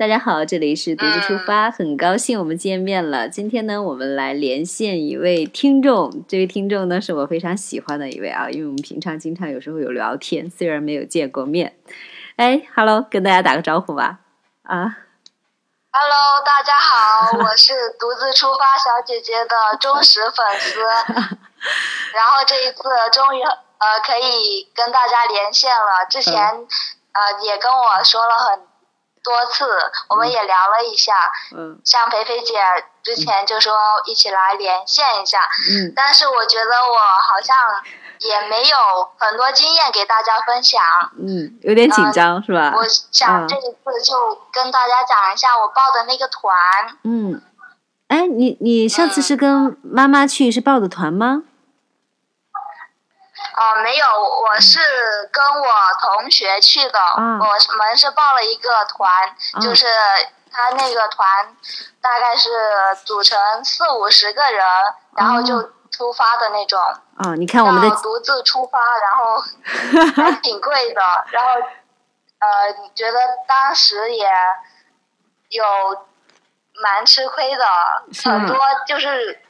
大家好，这里是独自出发，很高兴我们见面了。今天呢，我们来连线一位听众，这位听众呢是我非常喜欢的一位啊，因为我们平常经常有时候有聊天，虽然没有见过面。哎，Hello，跟大家打个招呼吧。啊，Hello，大家好，我是独自出发小姐姐的忠实粉丝，然后这一次终于呃可以跟大家连线了，之前呃也跟我说了很。多次，我们也聊了一下。嗯，像培培姐之前就说一起来连线一下。嗯，但是我觉得我好像也没有很多经验给大家分享。嗯，有点紧张是吧？我想这一次就跟大家讲一下我报的那个团。嗯，哎，你你上次是跟妈妈去是报的团吗？哦，没有，我是跟我同学去的。我们是报了一个团，就是他那个团大概是组成四五十个人，然后就出发的那种。哦，你看我们的独自出发，然后还 挺贵的。然后呃，觉得当时也有蛮吃亏的，很多就是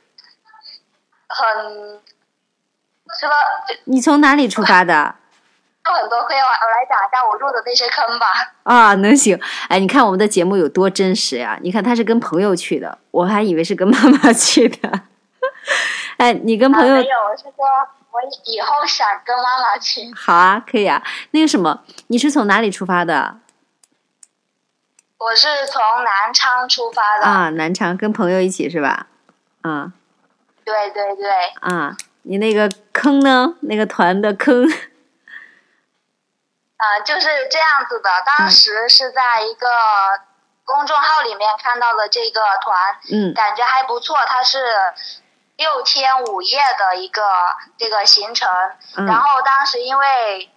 很。是吧？你从哪里出发的？有很多亏，我我来讲一下我入的那些坑吧。啊，能行？哎，你看我们的节目有多真实呀！你看他是跟朋友去的，我还以为是跟妈妈去的。哎，你跟朋友？没有，我是说我以后想跟妈妈去。好啊，可以啊。那个什么，你是从哪里出发的？我是从南昌出发的。啊，南昌跟朋友一起是吧？啊。对对对。啊。你那个坑呢？那个团的坑，啊，就是这样子的。当时是在一个公众号里面看到了这个团，嗯，感觉还不错。它是六天五夜的一个这个行程，然后当时因为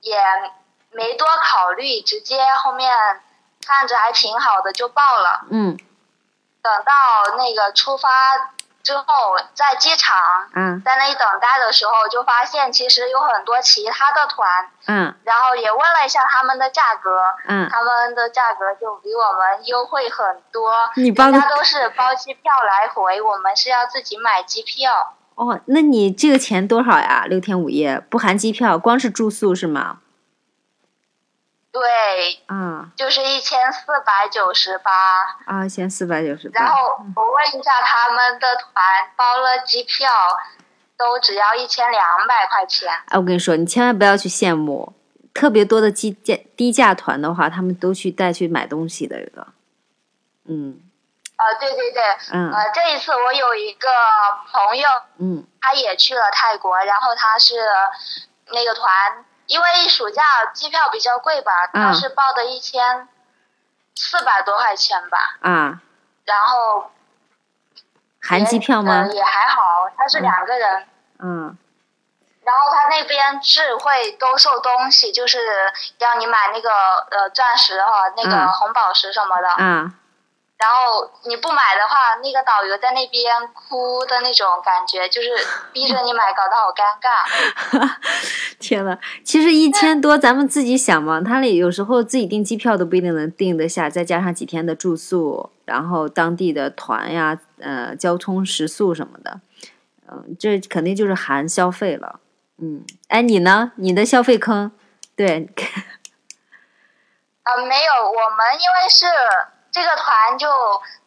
也没多考虑，直接后面看着还挺好的就报了。嗯，等到那个出发。之后在机场，嗯，在那里等待的时候，就发现其实有很多其他的团，嗯，然后也问了一下他们的价格，嗯，他们的价格就比我们优惠很多，你人家都是包机票来回，我们是要自己买机票。哦，那你这个钱多少呀？六天五夜不含机票，光是住宿是吗？对，嗯，就是一千四百九十八啊，一千四百九十八。然后我问一下他们的团，包了机票，都只要一千两百块钱。哎，我跟你说，你千万不要去羡慕，特别多的低价低价团的话，他们都去带去买东西的一个。嗯。啊，对对对，嗯，呃，这一次我有一个朋友，嗯，他也去了泰国，然后他是那个团。因为暑假机票比较贵吧，当时报的一千四百多块钱吧。啊。然后。含机票吗？也还好，他是两个人。嗯。然后他那边是会兜售东西，就是要你买那个呃钻石哈，那个红宝石什么的。嗯。然后你不买的话，那个导游在那边哭的那种感觉，就是逼着你买，搞得好尴尬。天呐，其实一千多，咱们自己想嘛，他那有时候自己订机票都不一定能订得下，再加上几天的住宿，然后当地的团呀，呃，交通食宿什么的，嗯，这肯定就是含消费了。嗯，哎，你呢？你的消费坑？对。啊，没有，我们因为是。这个团就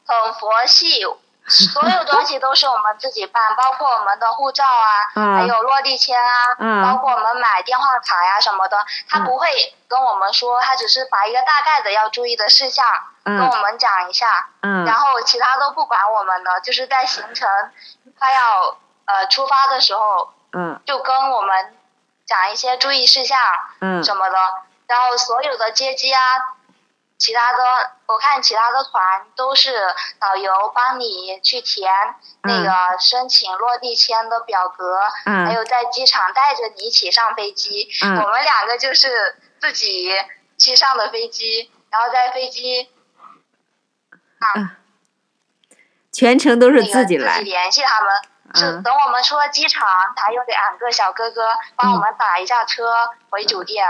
很佛系，所有东西都是我们自己办，包括我们的护照啊，还有落地签啊，包括我们买电话卡呀什么的，他不会跟我们说，他只是把一个大概的要注意的事项跟我们讲一下，然后其他都不管我们的，就是在行程快要呃出发的时候，就跟我们讲一些注意事项什么的，然后所有的接机啊。其他的，我看其他的团都是导游帮你去填那个申请落地签的表格，还有在机场带着你一起上飞机。我们两个就是自己去上的飞机，然后在飞机啊，全程都是自己来。自己联系他们，是等我们出了机场，还有两个小哥哥帮我们打一下车回酒店。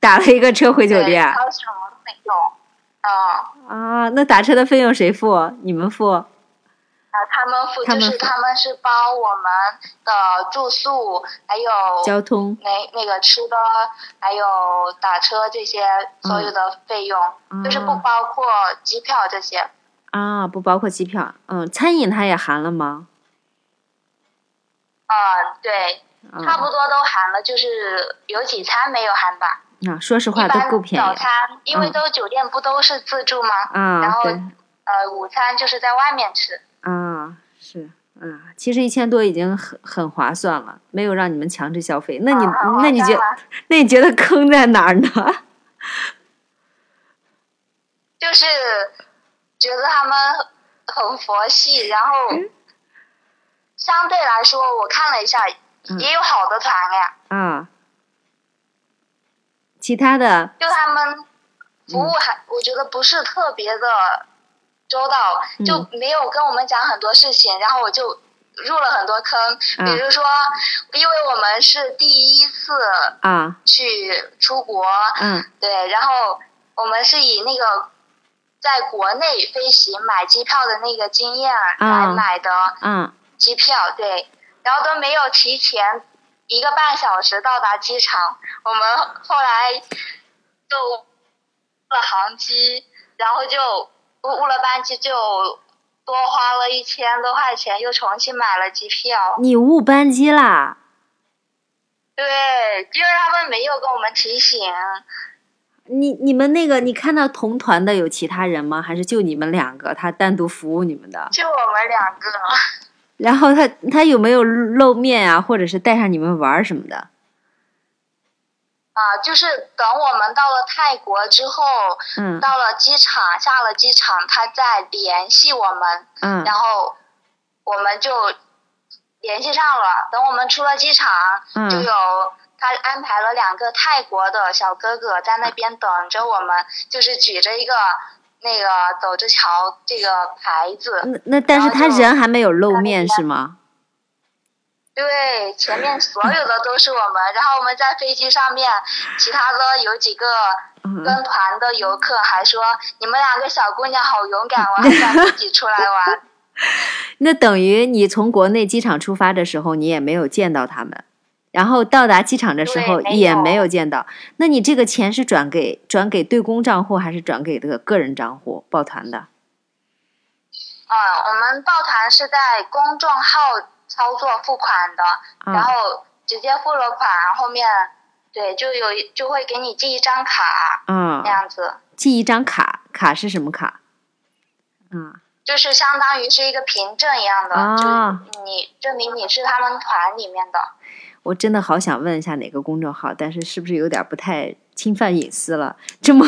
打了一个车回酒店。什么都没有。啊啊，那打车的费用谁付？你们付？啊，他们付，就是他们是包我们的住宿，还有交通，那那个吃的，还有打车这些所有的费用，就是不包括机票这些。啊，不包括机票。嗯，餐饮它也含了吗？嗯，对，差不多都含了，就是有几餐没有含吧。啊，说实话都够便宜。早餐因为都酒店不都是自助吗？啊，然后呃，午餐就是在外面吃。啊，是，啊，其实一千多已经很很划算了，没有让你们强制消费。那你那你觉得那你觉得坑在哪儿呢？就是觉得他们很佛系，然后相对来说，我看了一下，也有好的团呀。啊。其他的，就他们服务还，我觉得不是特别的周到，就没有跟我们讲很多事情，然后我就入了很多坑。比如说，因为我们是第一次啊。去出国，嗯，对，然后我们是以那个在国内飞行买机票的那个经验来买的，嗯，机票对，然后都没有提前。一个半小时到达机场，我们后来就了航机，然后就误了班机，就多花了一千多块钱，又重新买了机票。你误班机啦？对，因为他们没有跟我们提醒。你你们那个，你看到同团的有其他人吗？还是就你们两个？他单独服务你们的？就我们两个。然后他他有没有露面啊，或者是带上你们玩什么的？啊，就是等我们到了泰国之后，嗯，到了机场下了机场，他再联系我们，嗯，然后我们就联系上了。等我们出了机场，嗯，就有他安排了两个泰国的小哥哥在那边等着我们，就是举着一个。那个走着瞧这个牌子，那那但是他人还没有露面是吗？对，前面所有的都是我们，然后我们在飞机上面，其他的有几个跟团的游客还说：“你们两个小姑娘好勇敢，我还想自己出来玩。”那等于你从国内机场出发的时候，你也没有见到他们。然后到达机场的时候也没有见到，那你这个钱是转给转给对公账户还是转给这个个人账户抱团的？啊，我们抱团是在公众号操作付款的，然后直接付了款，后面对就有就会给你寄一张卡，嗯，那样子。寄一张卡，卡是什么卡？嗯，就是相当于是一个凭证一样的，就是你证明你是他们团里面的。我真的好想问一下哪个公众号，但是是不是有点不太侵犯隐私了？这么，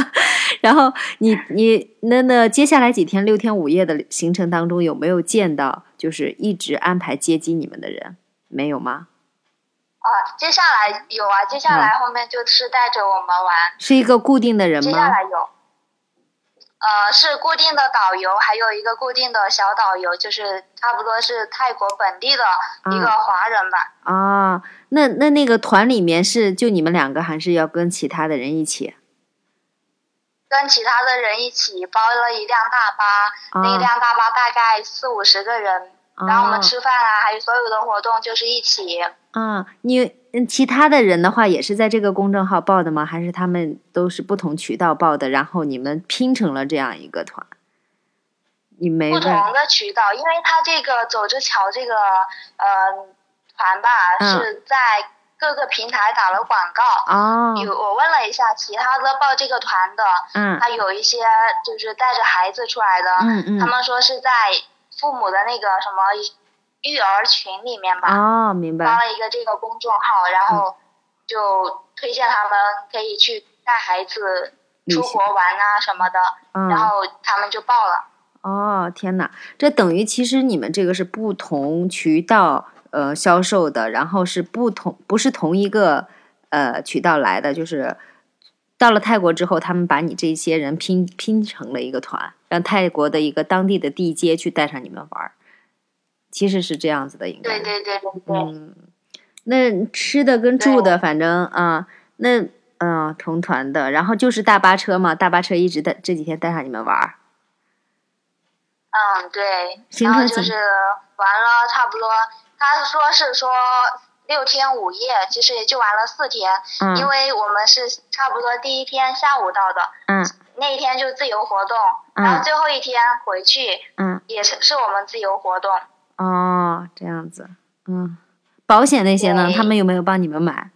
然后你你那那接下来几天六天五夜的行程当中有没有见到就是一直安排接机你们的人？没有吗？啊，接下来有啊，接下来后面就是带着我们玩，是一个固定的人吗？接下来有。呃，是固定的导游，还有一个固定的小导游，就是差不多是泰国本地的一个华人吧。啊，那那那个团里面是就你们两个，还是要跟其他的人一起？跟其他的人一起包了一辆大巴，那辆大巴大概四五十个人，然后我们吃饭啊，还有所有的活动就是一起。啊，你。嗯，其他的人的话也是在这个公众号报的吗？还是他们都是不同渠道报的？然后你们拼成了这样一个团？你没不同的渠道，因为他这个走着瞧这个呃团吧，是在各个平台打了广告。哦。有我问了一下其他的报这个团的，嗯，他有一些就是带着孩子出来的，嗯嗯，他们说是在父母的那个什么。育儿群里面吧，哦，明白。发了一个这个公众号，然后就推荐他们可以去带孩子出国玩啊什么的，然后他们就报了。哦，天哪，这等于其实你们这个是不同渠道呃销售的，然后是不同不是同一个呃渠道来的，就是到了泰国之后，他们把你这些人拼拼成了一个团，让泰国的一个当地的地接去带上你们玩儿。其实是这样子的，应该对对对对对。嗯，那吃的跟住的，反正啊，那嗯，同团的，然后就是大巴车嘛，大巴车一直带这几天带上你们玩儿。嗯，对，然后就是玩了差不多，他说是说六天五夜，其实也就玩了四天，因为我们是差不多第一天下午到的，嗯，那一天就自由活动，然后最后一天回去，嗯，也是是我们自由活动。哦，这样子，嗯，保险那些呢？他们有没有帮你们买？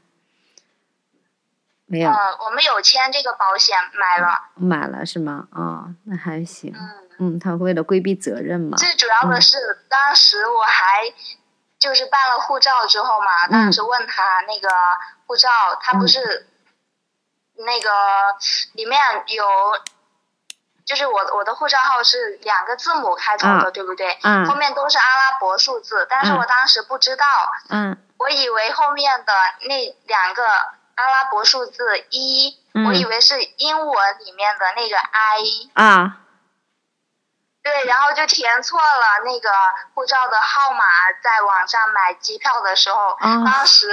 没有，我们有签这个保险，买了，买了是吗？哦，那还行。嗯，嗯，他为了规避责任嘛。最主要的是，当时我还就是办了护照之后嘛，当时问他那个护照，他不是那个里面有，就是我我的护照号是两个字母开头的，对不对？嗯。后面都是阿拉伯数字，但是我当时不知道。嗯。我以为后面的那两个。阿拉伯数字一，我以为是英文里面的那个 I 啊，对，然后就填错了那个护照的号码，在网上买机票的时候，当时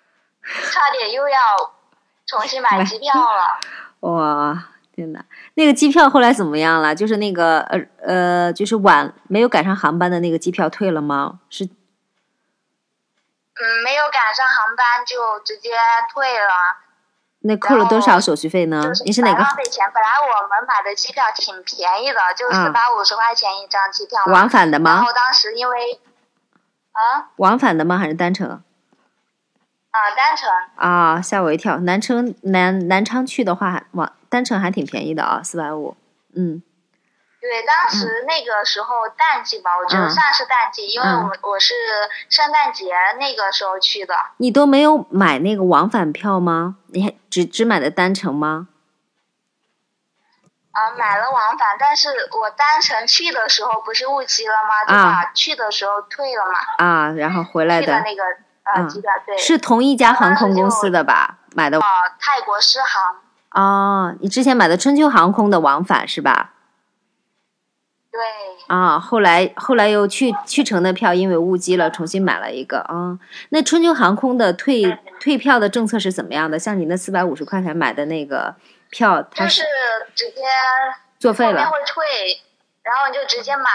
差点又要重新买机票了。哇，天呐，那个机票后来怎么样了？就是那个呃呃，就是晚没有赶上航班的那个机票退了吗？是。嗯，没有赶上航班就直接退了。那扣了多少手续费呢？你是哪个？浪费钱。本来我们买的机票挺便宜的，就四百五十块钱一张机票。往返的吗？然后当时因为，啊？往返的吗？还是单程？啊，单程。啊，吓我一跳！南昌南南昌去的话，往单程还挺便宜的啊，四百五。嗯。对，当时那个时候淡季吧，我觉得算是淡季，因为我我是圣诞节那个时候去的。你都没有买那个往返票吗？你还只只买的单程吗？啊，买了往返，但是我单程去的时候不是误机了吗？就把去的时候退了嘛。啊，然后回来的那个啊机票对。是同一家航空公司的吧？买的。哦，泰国狮航。哦，你之前买的春秋航空的往返是吧？对啊，后来后来又去去程的票，因为误机了，重新买了一个啊。那春秋航空的退退票的政策是怎么样的？像你那四百五十块钱买的那个票，它是直接作废了，会退，然后你就直接买。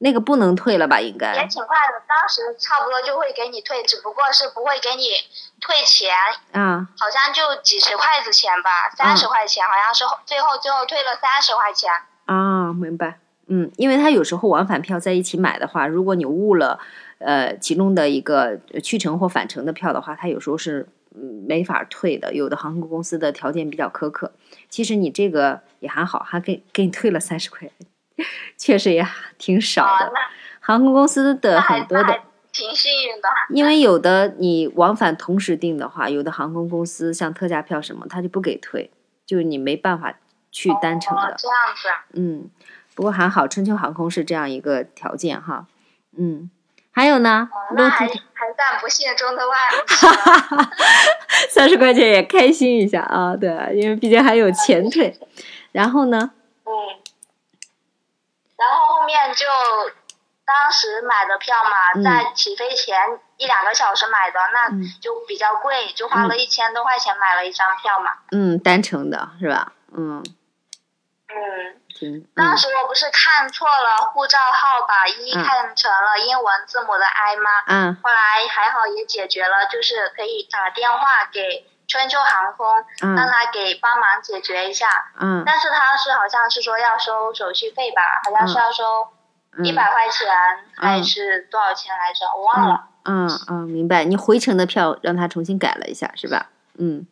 那个不能退了吧？应该也挺快的，当时差不多就会给你退，只不过是不会给你退钱啊，好像就几十块子钱吧，三十块钱，好像是最后最后退了三十块钱啊，明白。嗯，因为他有时候往返票在一起买的话，如果你误了，呃，其中的一个去程或返程的票的话，他有时候是没法退的。有的航空公司的条件比较苛刻。其实你这个也还好，还给给你退了三十块，确实也挺少的。航空公司的很多的挺幸运的，因为有的你往返同时订的话，有的航空公司像特价票什么，他就不给退，就你没办法去单程的。这样子。嗯。不过还好，春秋航空是这样一个条件哈，嗯，还有呢，那还还算不幸中的万幸，三十块钱也开心一下啊，对，因为毕竟还有钱退，然后呢？嗯，然后后面就当时买的票嘛，在起飞前一两个小时买的，那就比较贵，就花了一千多块钱买了一张票嘛。嗯，单程的是吧？嗯。嗯。当时我不是看错了护照号，把一看成了英文字母的 I 吗？嗯。后来还好也解决了，就是可以打电话给春秋航空，让他给帮忙解决一下。嗯。但是他是好像是说要收手续费吧？好像是要收一百块钱还是多少钱来着？我忘了。嗯嗯，明白。你回程的票让他重新改了一下，是吧？嗯。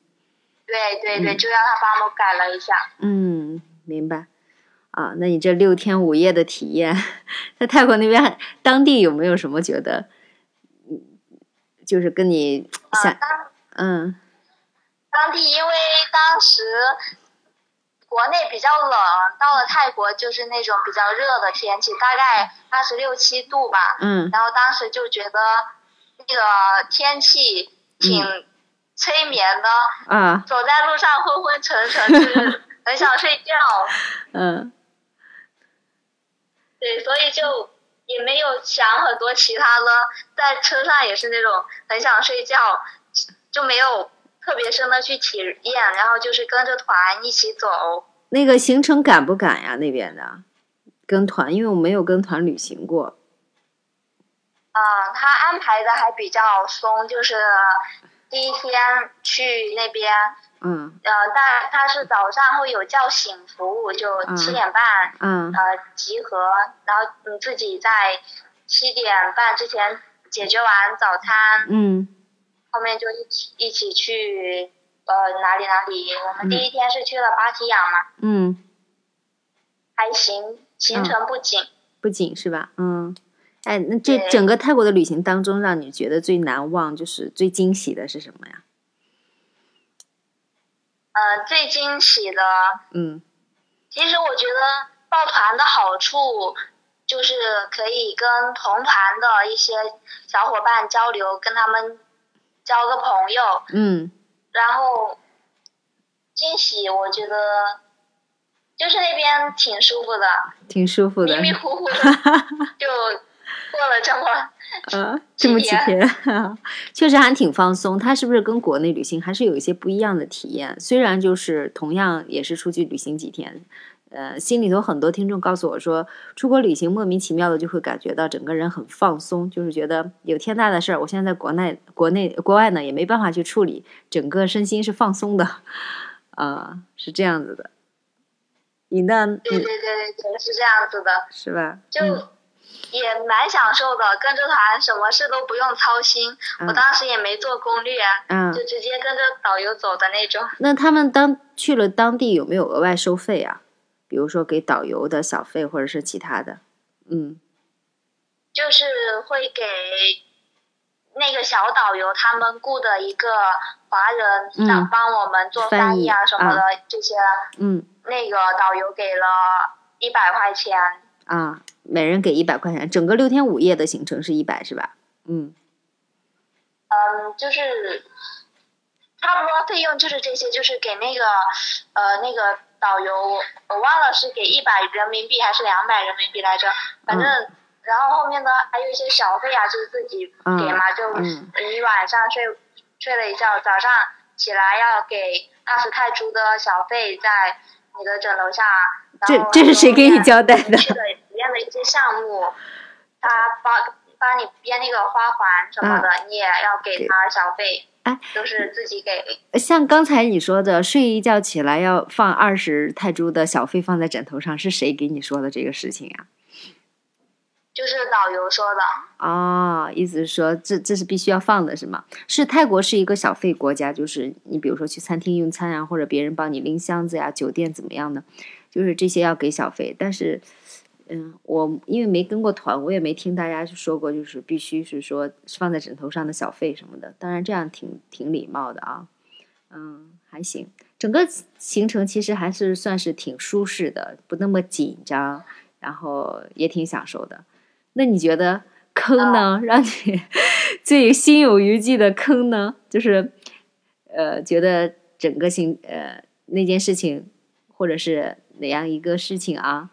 对对对，就让他帮我改了一下。嗯，明白。啊，那你这六天五夜的体验，在泰国那边当地有没有什么觉得，就是跟你想，嗯，当地因为当时国内比较冷，到了泰国就是那种比较热的天气，大概二十六七度吧，嗯，然后当时就觉得那个天气挺催眠的，啊，走在路上昏昏沉沉，就是很想睡觉，嗯。对，所以就也没有想很多其他的，在车上也是那种很想睡觉，就没有特别深的去体验，然后就是跟着团一起走。那个行程赶不赶呀？那边的跟团，因为我没有跟团旅行过。嗯，他安排的还比较松，就是第一天去那边，嗯，呃，但他是早上会有叫醒服务，就七点半，嗯，呃，集合，然后你自己在七点半之前解决完早餐，嗯，后面就一起一起去，呃，哪里哪里？我们第一天是去了芭提雅嘛，嗯，还行，行程不紧，不紧是吧？嗯。哎，那这整个泰国的旅行当中，让你觉得最难忘，就是最惊喜的是什么呀？呃，最惊喜的，嗯，其实我觉得抱团的好处就是可以跟同团的一些小伙伴交流，跟他们交个朋友，嗯，然后惊喜，我觉得就是那边挺舒服的，挺舒服的，迷迷糊糊的 就。过了这么呃 这么几天，确实还挺放松。它是不是跟国内旅行还是有一些不一样的体验？虽然就是同样也是出去旅行几天，呃，心里头很多听众告诉我说，出国旅行莫名其妙的就会感觉到整个人很放松，就是觉得有天大的事儿，我现在在国内、国内、国外呢也没办法去处理，整个身心是放松的，啊，是这样子的。你呢？对对对对，是这样子的，是吧？就。也蛮享受的，跟着团什么事都不用操心。我当时也没做攻略，嗯，就直接跟着导游走的那种。那他们当去了当地有没有额外收费啊？比如说给导游的小费或者是其他的？嗯，就是会给那个小导游他们雇的一个华人，想帮我们做翻译啊什么的这些。嗯，那个导游给了一百块钱。啊。每人给一百块钱，整个六天五夜的行程是一百，是吧？嗯，嗯，就是差不多费用就是这些，就是给那个呃那个导游，我忘了是给一百人民币还是两百人民币来着，反正然后后面呢还有一些小费啊，就是自己给嘛，就你晚上睡睡了一觉，早上起来要给二十泰铢的小费在你的枕楼下。这这是谁给你交代的？编的一些项目，他帮帮你编那个花环什么的，你也要给他小费，哎，都是自己给。像刚才你说的，睡一觉起来要放二十泰铢的小费放在枕头上，是谁给你说的这个事情呀？就是导游说的。哦，意思是说这这是必须要放的是吗？是泰国是一个小费国家，就是你比如说去餐厅用餐啊，或者别人帮你拎箱子呀，酒店怎么样的，就是这些要给小费，但是。嗯，我因为没跟过团，我也没听大家说过，就是必须是说放在枕头上的小费什么的。当然这样挺挺礼貌的啊，嗯，还行。整个行程其实还是算是挺舒适的，不那么紧张，然后也挺享受的。那你觉得坑呢？让你最心有余悸的坑呢？就是呃，觉得整个行呃那件事情，或者是哪样一个事情啊？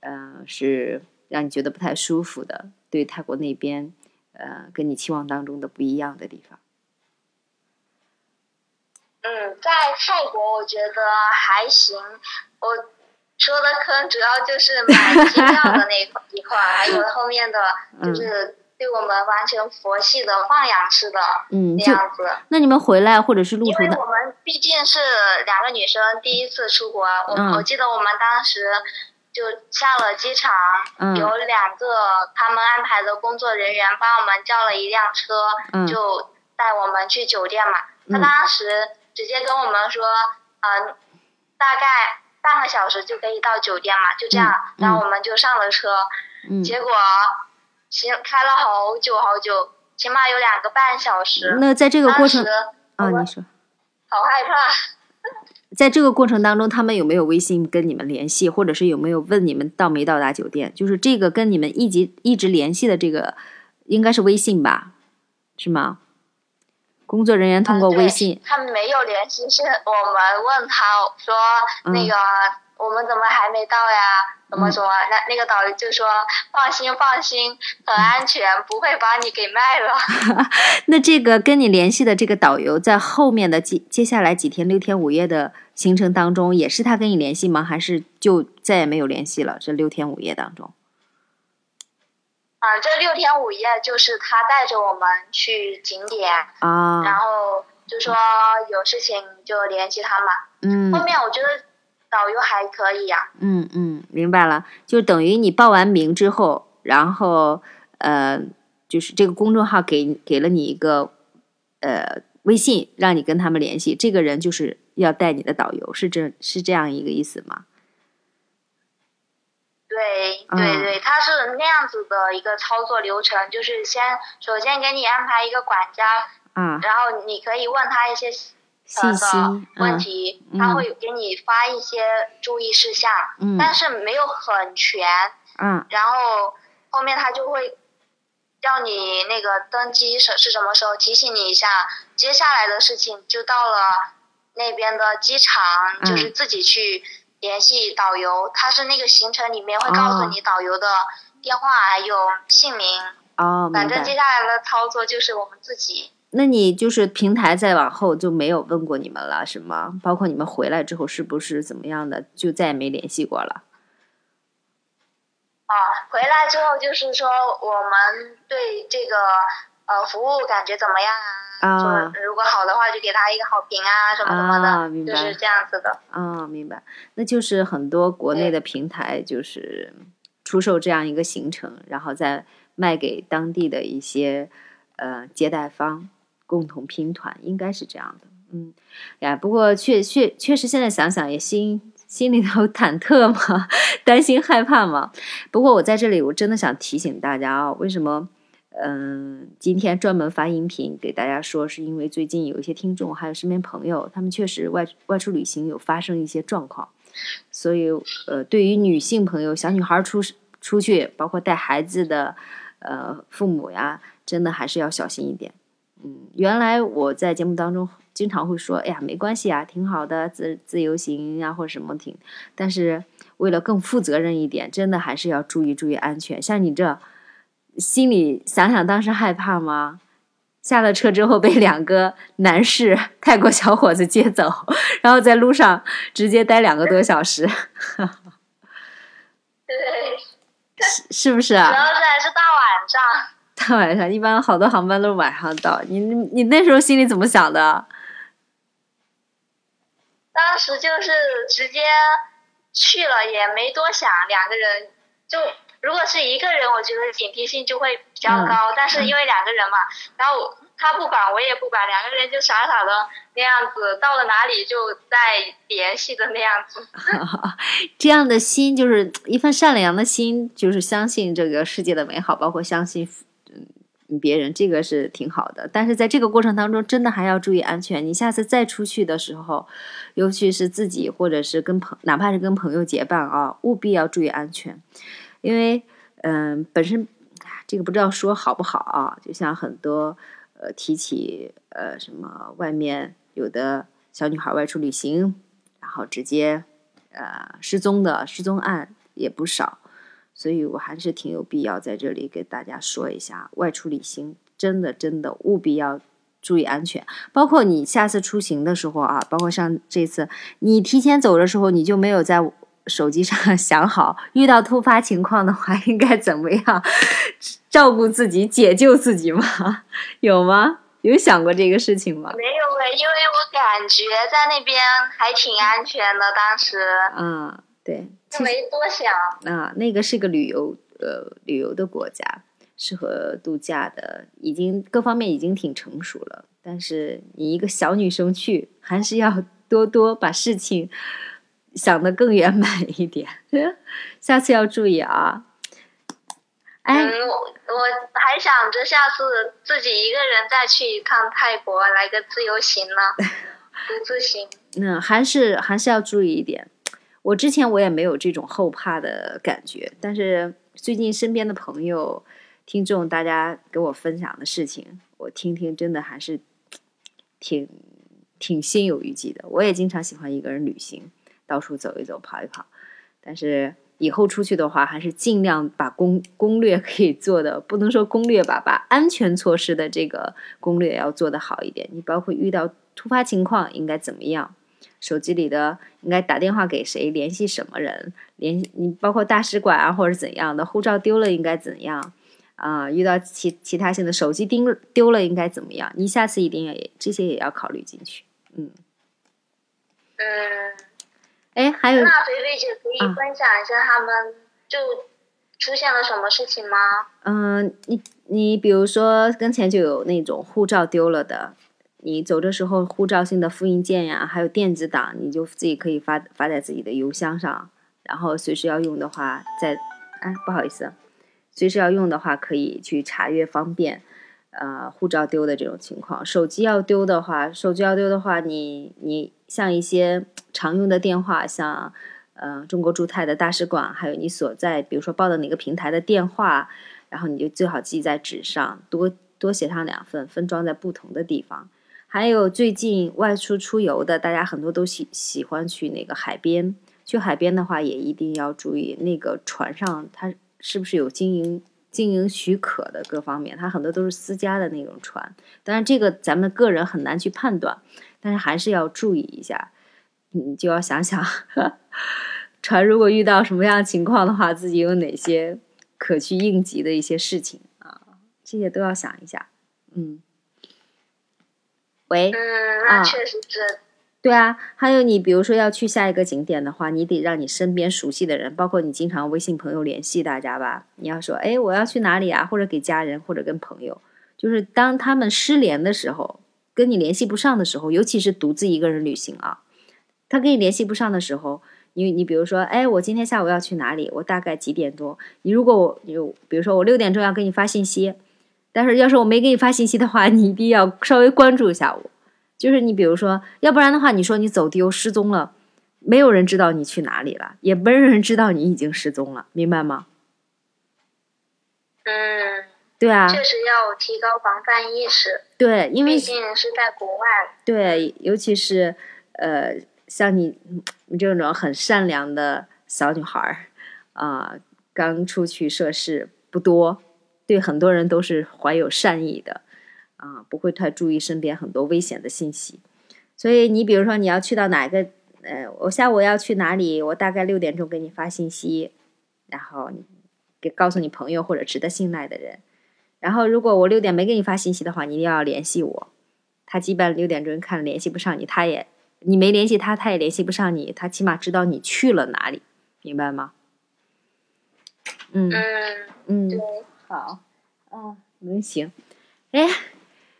呃，是让你觉得不太舒服的，对泰国那边，呃，跟你期望当中的不一样的地方。嗯，在泰国我觉得还行。我说的坑主要就是买机票的那一块，还有后面的就是对我们完全佛系的放养式的那样子。那你们回来或者是路途的？因为我们毕竟是两个女生第一次出国，我我记得我们当时。就下了机场，有两个他们安排的工作人员帮我们叫了一辆车，就带我们去酒店嘛。他当时直接跟我们说，嗯，大概半个小时就可以到酒店嘛，就这样，然后我们就上了车。结果行开了好久好久，起码有两个半小时。那在这个过程啊，你说，好害怕。在这个过程当中，他们有没有微信跟你们联系，或者是有没有问你们到没到达酒店？就是这个跟你们一直一直联系的这个，应该是微信吧？是吗？工作人员通过微信，他们没有联系，是我们问他说那个我们怎么还没到呀？怎么怎么？那那个导游就说放心放心，很安全，不会把你给卖了。那这个跟你联系的这个导游，在后面的接接下来几天六天五夜的行程当中，也是他跟你联系吗？还是就再也没有联系了？这六天五夜当中？啊，这六天五夜就是他带着我们去景点啊，然后就说有事情就联系他嘛。嗯，后面我觉得。导游还可以呀。嗯嗯，明白了，就等于你报完名之后，然后呃，就是这个公众号给给了你一个呃微信，让你跟他们联系。这个人就是要带你的导游，是这是这样一个意思吗？对对对，他是那样子的一个操作流程，就是先首先给你安排一个管家，嗯，然后你可以问他一些。信息问题，他会给你发一些注意事项，但是没有很全。嗯，然后后面他就会叫你那个登机是是什么时候，提醒你一下，接下来的事情就到了那边的机场，就是自己去联系导游。他是那个行程里面会告诉你导游的电话还有姓名。哦，反正接下来的操作就是我们自己。那你就是平台再往后就没有问过你们了，是吗？包括你们回来之后是不是怎么样的，就再也没联系过了？啊，回来之后就是说我们对这个呃服务感觉怎么样啊？啊，如果好的话就给他一个好评啊，什么什么的，就是这样子的。啊，明白。那就是很多国内的平台就是出售这样一个行程，然后再卖给当地的一些呃接待方。共同拼团应该是这样的，嗯，呀，不过确确确实，现在想想也心心里头忐忑嘛，担心害怕嘛。不过我在这里，我真的想提醒大家啊，为什么嗯，今天专门发音频给大家说，是因为最近有一些听众还有身边朋友，他们确实外外出旅行有发生一些状况，所以呃，对于女性朋友、小女孩出出去，包括带孩子的呃父母呀，真的还是要小心一点。嗯，原来我在节目当中经常会说，哎呀，没关系啊，挺好的，自自由行呀，或者什么挺。但是为了更负责任一点，真的还是要注意注意安全。像你这，心里想想当时害怕吗？下了车之后被两个男士泰国小伙子接走，然后在路上直接待两个多小时。对，是是不是啊？主要是还是大晚上。大晚上，一般好多航班都是晚上到。你你那时候心里怎么想的？当时就是直接去了，也没多想。两个人就如果是一个人，我觉得警惕性就会比较高。但是因为两个人嘛，然后他不管，我也不管，两个人就傻傻的那样子，到了哪里就在联系的那样子。这样的心就是一份善良的心，就是相信这个世界的美好，包括相信。别人这个是挺好的，但是在这个过程当中，真的还要注意安全。你下次再出去的时候，尤其是自己或者是跟朋，哪怕是跟朋友结伴啊，务必要注意安全。因为，嗯，本身这个不知道说好不好啊。就像很多呃提起呃什么外面有的小女孩外出旅行，然后直接呃失踪的失踪案也不少。所以我还是挺有必要在这里给大家说一下，外出旅行真的真的务必要注意安全。包括你下次出行的时候啊，包括像这次你提前走的时候，你就没有在手机上 想好遇到突发情况的话应该怎么样照顾自己、解救自己吗？有吗？有想过这个事情吗？没有哎，因为我感觉在那边还挺安全的，当时。嗯。对，没多想啊。那个是个旅游呃旅游的国家，适合度假的，已经各方面已经挺成熟了。但是你一个小女生去，还是要多多把事情想得更圆满一点。下次要注意啊。哎，我我还想着下次自己一个人再去一趟泰国，来个自由行呢，独自行。嗯，还是还是要注意一点。我之前我也没有这种后怕的感觉，但是最近身边的朋友、听众大家给我分享的事情，我听听，真的还是挺挺心有余悸的。我也经常喜欢一个人旅行，到处走一走、跑一跑。但是以后出去的话，还是尽量把攻攻略可以做的，不能说攻略吧，把安全措施的这个攻略要做得好一点。你包括遇到突发情况应该怎么样，手机里的应该打电话给谁，联系什么人，联系你包括大使馆啊或者怎样的，护照丢了应该怎样啊？遇到其其他性的手机丢丢了应该怎么样？你下次一定要这些也要考虑进去，嗯。嗯。哎，还有那菲菲姐可以分享一下他们就出现了什么事情吗？嗯，你你比如说跟前就有那种护照丢了的，你走的时候护照性的复印件呀，还有电子档，你就自己可以发发在自己的邮箱上，然后随时要用的话，在哎不好意思，随时要用的话可以去查阅方便。呃，护照丢的这种情况，手机要丢的话，手机要丢的话，你你像一些常用的电话，像呃中国驻泰的大使馆，还有你所在，比如说报的哪个平台的电话，然后你就最好记在纸上，多多写上两份，分装在不同的地方。还有最近外出出游的，大家很多都喜喜欢去那个海边，去海边的话也一定要注意那个船上它是不是有经营。经营许可的各方面，它很多都是私家的那种船，当然这个咱们个人很难去判断，但是还是要注意一下，你就要想想，船如果遇到什么样情况的话，自己有哪些可去应急的一些事情啊，这些都要想一下。嗯，喂，嗯，那确实是。对啊，还有你，比如说要去下一个景点的话，你得让你身边熟悉的人，包括你经常微信朋友联系大家吧。你要说，哎，我要去哪里啊？或者给家人，或者跟朋友，就是当他们失联的时候，跟你联系不上的时候，尤其是独自一个人旅行啊，他跟你联系不上的时候，你你比如说，哎，我今天下午要去哪里？我大概几点钟？你如果我有，比如说我六点钟要给你发信息，但是要是我没给你发信息的话，你一定要稍微关注一下我。就是你，比如说，要不然的话，你说你走丢失踪了，没有人知道你去哪里了，也没有人知道你已经失踪了，明白吗？嗯，对啊，确实要提高防范意识。对，因为毕竟是在国外。对，尤其是呃，像你你这种很善良的小女孩儿啊，刚出去涉事不多，对很多人都是怀有善意的。啊，不会太注意身边很多危险的信息，所以你比如说你要去到哪个，呃，我下午要去哪里，我大概六点钟给你发信息，然后给告诉你朋友或者值得信赖的人，然后如果我六点没给你发信息的话，你一定要联系我。他基本六点钟看联系不上你，他也你没联系他，他也联系不上你，他起码知道你去了哪里，明白吗？嗯嗯，对，好，哦，能行，哎。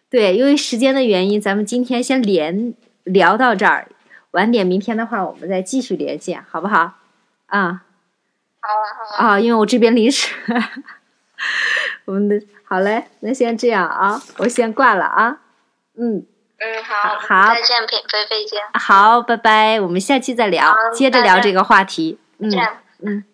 对，因为时间的原因，咱们今天先连聊到这儿，晚点明天的话，我们再继续连线，好不好？啊，好啊，好啊。啊，因为我这边临时，我们的好嘞，那先这样啊，我先挂了啊。嗯嗯，好，好，再见，品菲菲姐。好，拜拜，我们下期再聊，接着聊这个话题。嗯嗯。